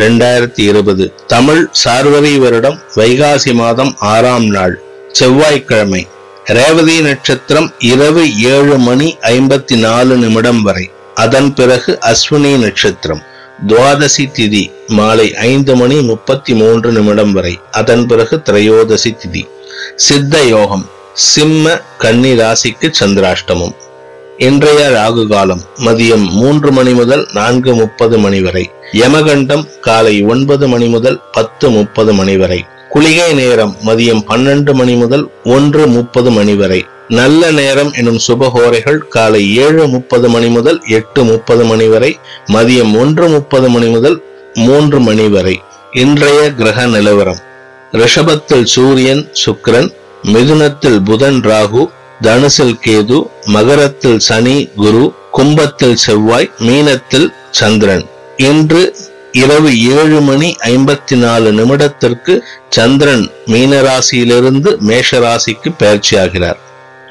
ரெண்டாயிரத்தி இருபது. தமிழ் சார்வரி வருடம் வைகாசி மாதம் ஆறாம் நாள் செவ்வாய்க்கிழமை ரேவதி நட்சத்திரம் இரவு ஏழு மணி ஐம்பத்தி நாலு நிமிடம் வரை. அதன் பிறகு அஸ்வினி நட்சத்திரம் துவாதசி திதி மாலை ஐந்து மணி முப்பத்தி மூன்று நிமிடம் வரை. அதன் பிறகு திரையோதசி திதி. சித்த யோகம் சிம்ம கன்னி ராசிக்கு சந்திராஷ்டமம். இன்றைய ராகு காலம் மதியம் மூன்று மணி முதல் நான்கு முப்பது மணி வரை. யமகண்டம் காலை ஒன்பது மணி முதல் பத்து முப்பது மணி வரை. குளிகை நேரம் மதியம் பன்னெண்டு மணி முதல் ஒன்று முப்பது மணி வரை. நல்ல நேரம் எனும் சுபகோரைகள் காலை ஏழு முப்பது மணி முதல் எட்டு முப்பது மணி வரை. மதியம் ஒன்று முப்பது மணி முதல் மூன்று மணி வரை. இன்றைய கிரக நிலவரம். ரிஷபத்தில் சூரியன் சுக்கிரன் மிதுனத்தில் புதன் ராகு தனுசில் கேது மகரத்தில் சனி குரு கும்பத்தில் செவ்வாய் மீனத்தில் சந்திரன். இன்று இரவு ஏழு மணி ஐம்பத்தி நாலு நிமிடத்திற்கு சந்திரன் மீனராசியிலிருந்து மேஷராசிக்கு பயிற்சியாகிறார்.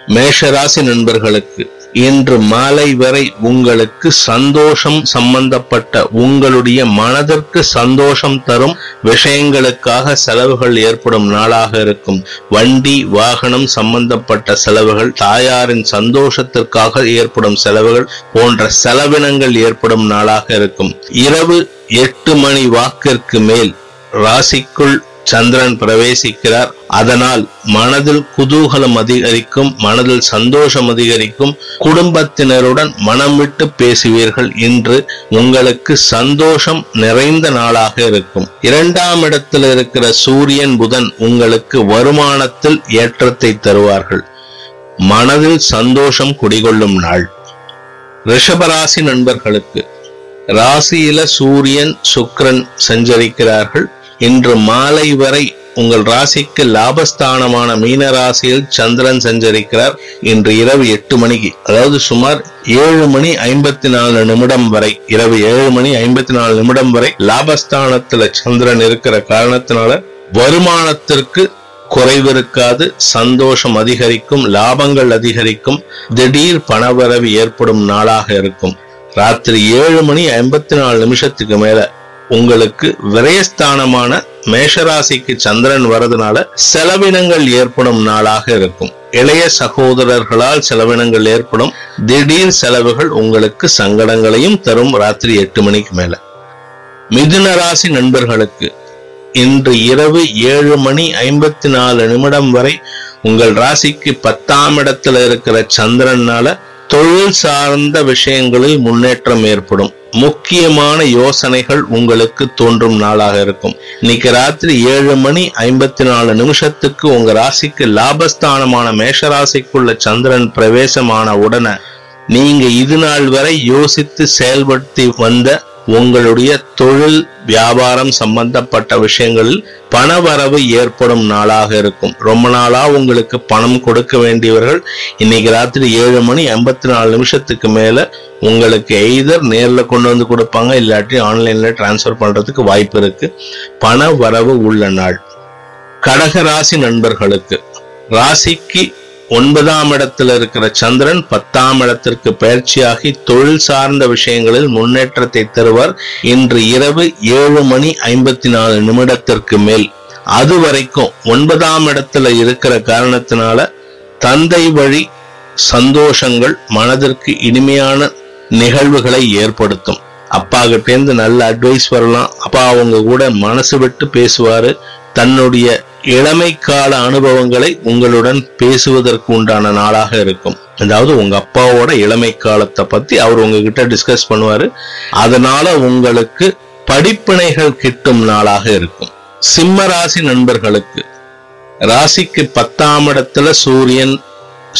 மேஷராசி நண்பர்களுக்கு இன்று மாலை வரை உங்களுக்கு சந்தோஷம் சம்பந்தப்பட்ட உங்களுடைய மனதிற்கு சந்தோஷம் தரும் விஷயங்களுக்காக செலவுகள் ஏற்படும் நாளாக இருக்கும். வண்டி வாகனம் சம்பந்தப்பட்ட செலவுகள் தாயாரின் சந்தோஷத்திற்காக ஏற்படும் செலவுகள் போன்ற செலவினங்கள் ஏற்படும் நாளாக இருக்கும். இரவு எட்டு மணி வாக்கிற்கு மேல் ராசிக்குள் சந்திரன் பிரவேசிக்கிறார். அதனால் மனதில் குதூகலம் அதிகரிக்கும் மனதில் சந்தோஷம் அதிகரிக்கும் குடும்பத்தினருடன் மனம் விட்டு பேசுவீர்கள் இன்று உங்களுக்கு சந்தோஷம் நிறைந்த நாளாக இருக்கும். இரண்டாம் இடத்தில் இருக்கிற சூரியன் புதன் உங்களுக்கு வருமானத்தில் ஏற்றத்தை தருவார்கள். மனதில் சந்தோஷம் குடிகொள்ளும் நாள். ரிஷபராசி நண்பர்களுக்கு ராசியில சூரியன் சுக்ரன் சஞ்சரிக்கிறார்கள். இன்று மாலை வரை உங்கள் ராசிக்கு லாபஸ்தானமான மீன ராசியில் சந்திரன் சஞ்சரிக்கிறார். இன்று இரவு எட்டு மணிக்கு அதாவது சுமார் ஏழு மணி ஐம்பத்தி நாலு நிமிடம் வரை இரவு ஏழு மணி ஐம்பத்தி நாலு நிமிடம் வரை லாபஸ்தானத்துல சந்திரன் இருக்கிற காரணத்தினால வருமானத்திற்கு குறைவிருக்காது சந்தோஷம் அதிகரிக்கும் லாபங்கள் அதிகரிக்கும் திடீர் பணவரவு ஏற்படும் நாளாக இருக்கும். ராத்திரி ஏழு மணி ஐம்பத்தி நாலு நிமிஷத்துக்கு மேல உங்களுக்கு விரயஸ்தானமான மேஷராசிக்கு சந்திரன் வரதுனால செலவினங்கள் ஏற்படும் நாளாக இருக்கும். இளைய சகோதரர்களால் செலவினங்கள் ஏற்படும். திடீர் செலவுகள் உங்களுக்கு சங்கடங்களையும் தரும் ராத்திரி எட்டு மணிக்கு மேல. மிதுன ராசி நண்பர்களுக்கு இன்று இரவு ஏழு மணி ஐம்பத்தி நாலு நிமிடம் வரை உங்கள் ராசிக்கு பத்தாம் இடத்துல இருக்கிற சந்திரனால தொழில் சார்ந்த விஷயங்களில் முன்னேற்றம் ஏற்படும். முக்கியமான யோசனைகள் உங்களுக்கு தோன்றும் நாளாக இருக்கும். இன்னைக்கு ராத்திரி ஏழு மணி ஐம்பத்தி நாலு நிமிஷத்துக்கு உங்க ராசிக்கு லாபஸ்தானமான மேஷராசிக்குள்ள சந்திரன் பிரவேசமான உடனே நீங்க இது நாள் வரை யோசித்து செயல்படுத்தி வந்த உங்களுடைய தொழில் வியாபாரம் சம்பந்தப்பட்ட விஷயங்களில் பணவரவு ஏற்படும் நாளாக இருக்கும். ரொம்ப நாளா உங்களுக்கு பணம் கொடுக்க வேண்டியவர்கள் இன்னைக்கு ராத்திரி ஏழு மணி ஐம்பத்தி நாலு நிமிஷத்துக்கு மேல உங்களுக்கு எய்தர் நேரில் கொண்டு வந்து கொடுப்பாங்க இல்லாட்டி ஆன்லைன்ல டிரான்ஸ்ஃபர் பண்றதுக்கு வாய்ப்பு இருக்கு. பண வரவு உள்ள நாள். கடகராசி நண்பர்களுக்கு ராசிக்கு ஒன்பதாம் இடத்துல இருக்கிற சந்திரன் பத்தாம் இடத்திற்கு பயிற்சியாகி தொழில் சார்ந்த விஷயங்களில் முன்னேற்றத்தை தருவார். இன்று இரவு ஏழு மணி ஐம்பத்தி நாலு நிமிடத்திற்கு மேல். அது வரைக்கும் ஒன்பதாம் இடத்துல இருக்கிற காரணத்தினால தந்தை வழி சந்தோஷங்கள் மனதிற்கு இனிமையான நிகழ்வுகளை ஏற்படுத்தும். அப்பா கிட்டேருந்து நல்ல அட்வைஸ் வரலாம். அப்பா அவங்க கூட மனசு விட்டு பேசுவாரு. தன்னுடைய இளமை கால அனுபவங்களை உங்களுடன் பேசுவதற்கு உண்டான நாளாக இருக்கும். அதாவது உங்க அப்பாவோட இளமை காலத்தை பத்தி அவர் உங்ககிட்ட டிஸ்கஸ் பண்ணுவாரு. அதனால உங்களுக்கு படிப்பினைகள் கிட்டும் நாளாக இருக்கும். சிம்ம ராசி நண்பர்களுக்கு ராசிக்கு பத்தாம் இடத்துல சூரியன்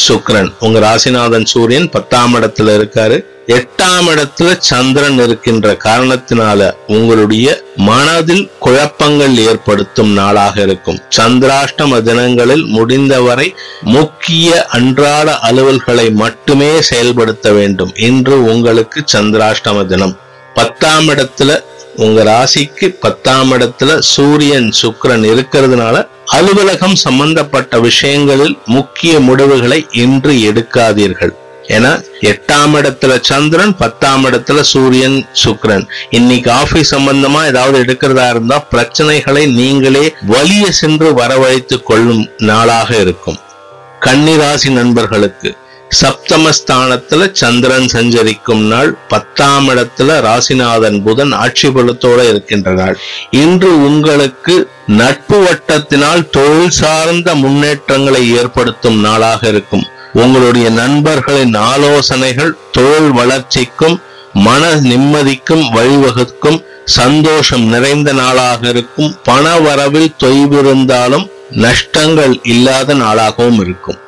சுக்ரன். உங்க ராசிநாதன் சூரியன் பத்தாம் இடத்துல இருக்காரு. எட்டாம் இடத்துல சந்திரன் இருக்கின்ற காரணத்தினால உங்களுடைய மனதில் குழப்பங்கள் ஏற்படுத்தும் நாளாக இருக்கும். சந்திராஷ்டம தினங்களில் முடிந்தவரை முக்கிய அன்றாட அலுவல்களை மட்டுமே செயல்படுத்த வேண்டும். இன்று உங்களுக்கு சந்திராஷ்டம தினம். பத்தாம் இடத்துல உங்க ராசிக்கு பத்தாம் இடத்துல சூரியன் சுக்கரன் இருக்கிறதுனால அலுவலகம் சம்பந்தப்பட்ட விஷயங்களில் முக்கிய முடிவுகளை இன்று எடுக்காதீர்கள். ஏன்னா எட்டாம் இடத்துல சந்திரன் பத்தாம் இடத்துல சூரியன் சுக்ரன் இன்னைக்கு ஆபீஸ் சம்பந்தமா ஏதாவது எடுக்கிறதா இருந்தா பிரச்சனைகளை நீங்களே வலிய சென்று வரவழைத்துக் கொள்ளும் நாளாக இருக்கும். கன்னிராசி நண்பர்களுக்கு சப்தமஸ்தானத்துல சந்திரன் சஞ்சரிக்கும் நாள் பத்தாம் இடத்துல ராசிநாதன் புதன் ஆட்சி பலத்தோட இருக்கின்ற நாள் இன்று உங்களுக்கு நட்பு வட்டத்தினால் தொழில் சார்ந்த முன்னேற்றங்களை ஏற்படுத்தும் நாளாக இருக்கும். உங்களுடைய நண்பர்களின் ஆலோசனைகள் தொழில் வளர்ச்சிக்கும் மன நிம்மதிக்கும் வழிவகுக்கும் சந்தோஷம் நிறைந்த நாளாக இருக்கும். பண வரவில் தொய்விருந்தாலும் நஷ்டங்கள் இல்லாத நாளாகவும் இருக்கும்.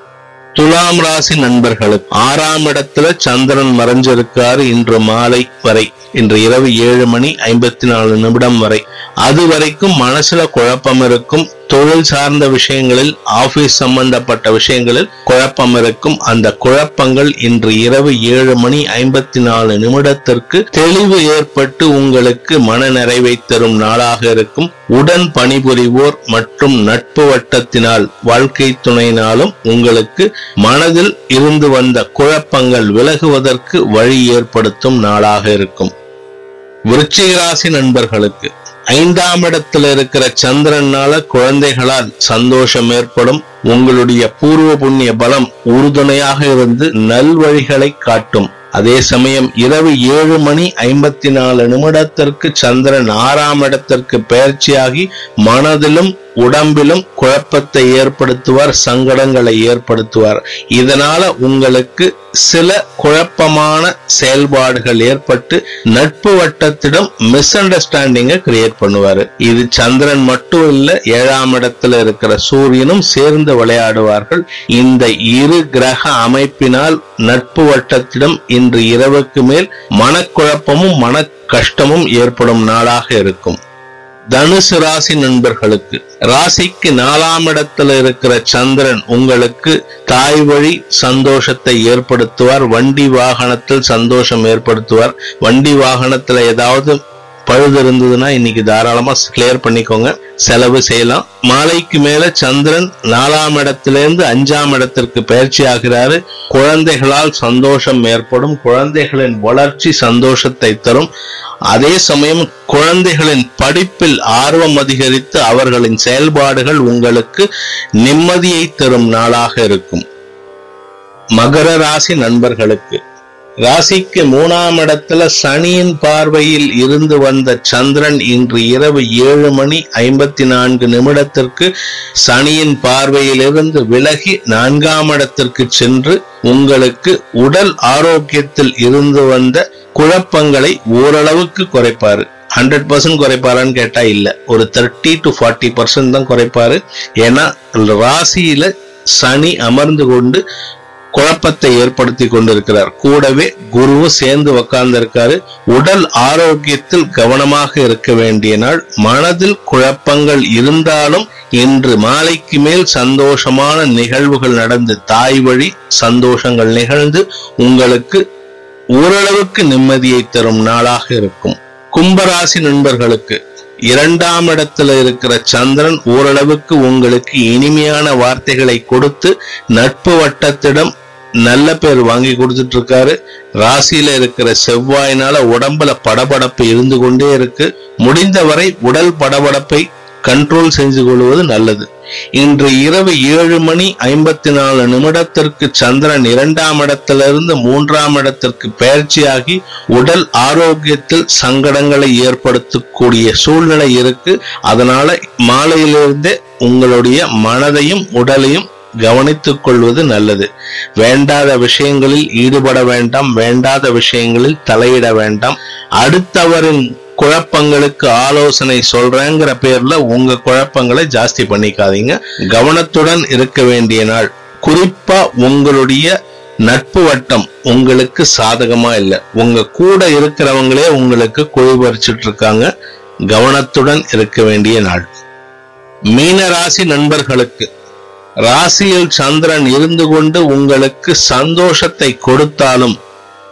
துலாம் ராசி நண்பர்களுக்கு ஆறாம் இடத்துல சந்திரன் மறைஞ்சிருக்காரு இன்று மாலை வரை. இன்று இரவு ஏழு மணி ஐம்பத்தி நாலு நிமிடம் வரை. அது வரைக்கும் மனசுல குழப்பம் இருக்கும். தொழில் சார்ந்த விஷயங்களில் ஆபீஸ் சம்பந்தப்பட்ட விஷயங்களில் குழப்பம் இருக்கும் அந்த குழப்பங்கள் இன்று இரவு ஏழு மணி ஐம்பத்தி நாலு நிமிடத்திற்கு தெளிவு ஏற்பட்டு உங்களுக்கு மன நிறைவை தரும் நாளாக இருக்கும். உடன் பணிபுரிவோர் மற்றும் நட்பு வட்டத்தினால் வாழ்க்கை துணையினாலும் உங்களுக்கு மனதில் இருந்து வந்த குழப்பங்கள் விலகுவதற்கு வழி ஏற்படுத்தும் நாளாக இருக்கும். விருச்சிகராசி நண்பர்களுக்கு ஐந்தாம் இடத்துல இருக்கிற சந்திரனால குழந்தைகளால் சந்தோஷம் ஏற்படும். உங்களுடைய பூர்வ புண்ணிய பலம் உறுதுணையாக இருந்து நல்வழிகளை காட்டும். அதே சமயம் இரவு ஏழு மணி ஐம்பத்தி நாலு நிமிடத்திற்கு சந்திரன் ஆறாம் இடத்திற்கு பயிற்சியாகி மனதிலும் உடம்பிலும் குழப்பத்தை ஏற்படுத்துவார் சங்கடங்களை ஏற்படுத்துவார். இதனால உங்களுக்கு சில குழப்பமான செயல்பாடுகள் ஏற்பட்டு நட்பு வட்டத்திடம் மிஸ் அண்டர்ஸ்டாண்டிங்க கிரியேட் பண்ணுவார். இது சந்திரன் மட்டும் இல்ல ஏழாம் இடத்துல இருக்கிற சூரியனும் சேர்ந்து விளையாடுவார்கள். இந்த இரு கிரக அமைப்பினால் நட்பு வட்டத்திடம் இன்று இரவுக்கு மேல் மனக்குழப்பமும் மன கஷ்டமும் ஏற்படும் நாளாக இருக்கும். தனுசு ராசி நண்பர்களுக்கு ராசிக்கு நாலாம் இடத்துல இருக்கிற சந்திரன் உங்களுக்கு தாய் வழி சந்தோஷத்தை ஏற்படுத்துவார் வண்டி வாகனத்தில் சந்தோஷம் ஏற்படுத்துவார். வண்டி வாகனத்துல ஏதாவது பழுது இருந்ததுன்னா இன்னைக்கு தாராளமா கிளியர் பண்ணிக்கோங்க. செலவு செய்யலாம். மாலைக்கு மேல சந்திரன் நாலாம் இடத்திலிருந்து அஞ்சாம் இடத்திற்கு பயிற்சி ஆகிறாரு. குழந்தைகளால் சந்தோஷம் ஏற்படும். குழந்தைகளின் வளர்ச்சி சந்தோஷத்தை தரும். அதே சமயம் குழந்தைகளின் படிப்பில் ஆர்வம் அதிகரித்து அவர்களின் செயல்பாடுகள் உங்களுக்கு நிம்மதியை தரும் நாளாக இருக்கும். மகர ராசி நண்பர்களுக்கு ராசிக்கு மூணாம் இடத்துல சனியின் பார்வையில் இருந்து வந்த சந்திரன் இன்று இரவு ஏழு மணி ஐம்பத்தி நான்கு நிமிடத்திற்கு சனியின் பார்வையிலிருந்து விலகி நான்காம் இடத்திற்கு சென்று உங்களுக்கு உடல் ஆரோக்கியத்தில் இருந்து வந்த குழப்பங்களை ஓரளவுக்கு குறைப்பாரு. ஹண்ட்ரட் பர்சன்ட் குறைப்பாரான்னு கேட்டா இல்ல. ஒரு தேர்ட்டி டு ஃபார்ட்டி பர்சன்ட் தான் குறைப்பாரு. ஏன்னா ராசியில சனி அமர்ந்து கொண்டு குழப்பத்தை ஏற்படுத்தி கொண்டிருக்கிறார். கூடவே குருவும் சேர்ந்து உக்கார்ந்து இருக்காரு உடல் ஆரோக்கியத்தில் கவனமாக இருக்க வேண்டிய நாள். மனதில் குழப்பங்கள் இருந்தாலும் இன்று மாலைக்கு மேல் சந்தோஷமான நிகழ்வுகள் நடந்து தாய் வழி சந்தோஷங்கள் நிகழ்ந்து உங்களுக்கு ஓரளவுக்கு நிம்மதியை தரும் நாளாக இருக்கும். கும்பராசி நண்பர்களுக்கு இரண்டாம் இடத்துல இருக்கிற சந்திரன் ஓரளவுக்கு உங்களுக்கு இனிமையான வார்த்தைகளை கொடுத்து நட்பு வட்டத்திடம் நல்ல பேர் வாங்கி கொடுத்துட்டு இருக்காரு ராசியில இருக்கிற செவ்வாயினால உடம்புல படபடப்பு இருந்து கொண்டே இருக்கு. முடிந்தவரை உடல் படபடப்பை கண்ட்ரோல் செஞ்சு கொள்வது நல்லது. இன்று இரவு ஏழு மணி ஐம்பத்தி நாலு நிமிடத்திற்கு சந்திரன் இரண்டாம் இடத்திலிருந்து மூன்றாம் இடத்திற்கு பயிற்சியாகி உடல் ஆரோக்கியத்தில் சங்கடங்களை ஏற்படுத்தக்கூடிய சூழ்நிலை இருக்கு. அதனால மாலையிலிருந்தே உங்களுடைய மனதையும் உடலையும் கவனித்துக் கொள்வது நல்லது. வேண்டாத விஷயங்களில் ஈடுபட வேண்டாம் வேண்டாத விஷயங்களில் தலையிட வேண்டாம். அடுத்தவரின் குழப்பங்களுக்கு ஆலோசனை சொல்றேங்கிற பேர்ல உங்க குழப்பங்களை ஜாஸ்தி பண்ணிக்காதீங்க. கவனத்துடன் இருக்க வேண்டிய நாள். குறிப்பா உங்களுடைய நட்பு வட்டம் உங்களுக்கு சாதகமா இல்லை. உங்க கூட இருக்கிறவங்களே உங்களுக்கு குழிபறிச்சிட்டு இருக்காங்க. கவனத்துடன் இருக்க வேண்டிய நாள். மீனராசி நண்பர்களுக்கு ராசியில் சந்திரன் இருந்து கொண்டு உங்களுக்கு சந்தோஷத்தை கொடுத்தாலும்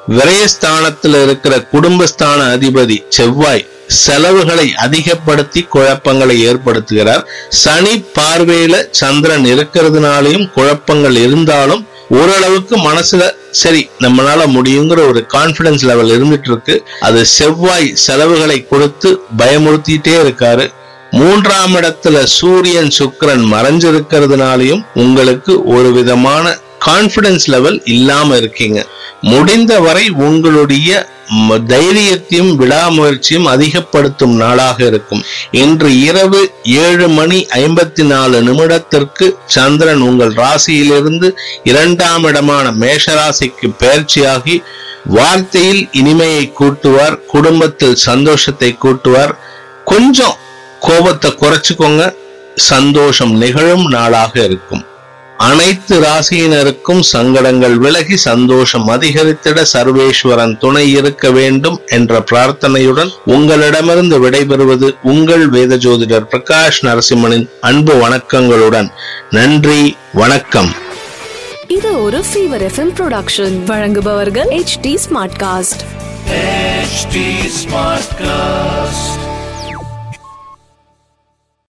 விரயஸ்தானத்தில் இருக்கிற குடும்பஸ்தான அதிபதி செவ்வாய் செலவுகளை அதிகப்படுத்தி குழப்பங்களை ஏற்படுத்துகிறார். சனி பார்வையில சந்திரன் இருக்கிறதுனாலையும் குழப்பங்கள் இருந்தாலும் ஓரளவுக்கு மனசுல சரி நம்மளால முடியுங்கிற ஒரு கான்பிடன்ஸ் லெவல் இருந்துட்டு இருக்கு. அது செவ்வாய் செலவுகளை கொடுத்து பயமுறுத்திட்டே இருக்காரு. மூன்றாம் இடத்துல சூரியன் சுக்கரன் மறைஞ்சிருக்கிறதுனாலையும் உங்களுக்கு ஒரு விதமான கான்பிடன்ஸ் லெவல் இல்லாம இருக்கீங்க. முடிந்த வரை உங்களுடைய தைரியத்தையும் விடாமுயற்சியும் அதிகப்படுத்தும் நாளாக இருக்கும். இன்று இரவு ஏழு மணி ஐம்பத்தி நாலு நிமிடத்திற்கு சந்திரன் உங்கள் ராசியிலிருந்து இரண்டாம் இடமான மேஷராசிக்கு பயிற்சியாகி வார்த்தையில் இனிமையை கூட்டுவார் குடும்பத்தில் சந்தோஷத்தை கூட்டுவார். கொஞ்சம் கோபத்தை குறைச்சுக்கோங்க. சந்தோஷம் நிகழும் நாளாக இருக்கும். அனைத்து ராசியினருக்கும் சங்கடங்கள் விலகி சந்தோஷம் அதிகரித்திட சர்வேஸ்வரன் துணை இருக்க வேண்டும் என்ற பிரார்த்தனையுடன் உங்களிடமிருந்து விடைபெறுவது உங்கள் வேத ஜோதிடர் பிரகாஷ் நரசிம்மனின் அன்பு வணக்கங்களுடன் நன்றி வணக்கம். இது ஒரு ஃபீவர் எஃப்எம் ப்ரொடக்ஷன் வழங்குபவர்கள் H T Smartcast HT Smartcast.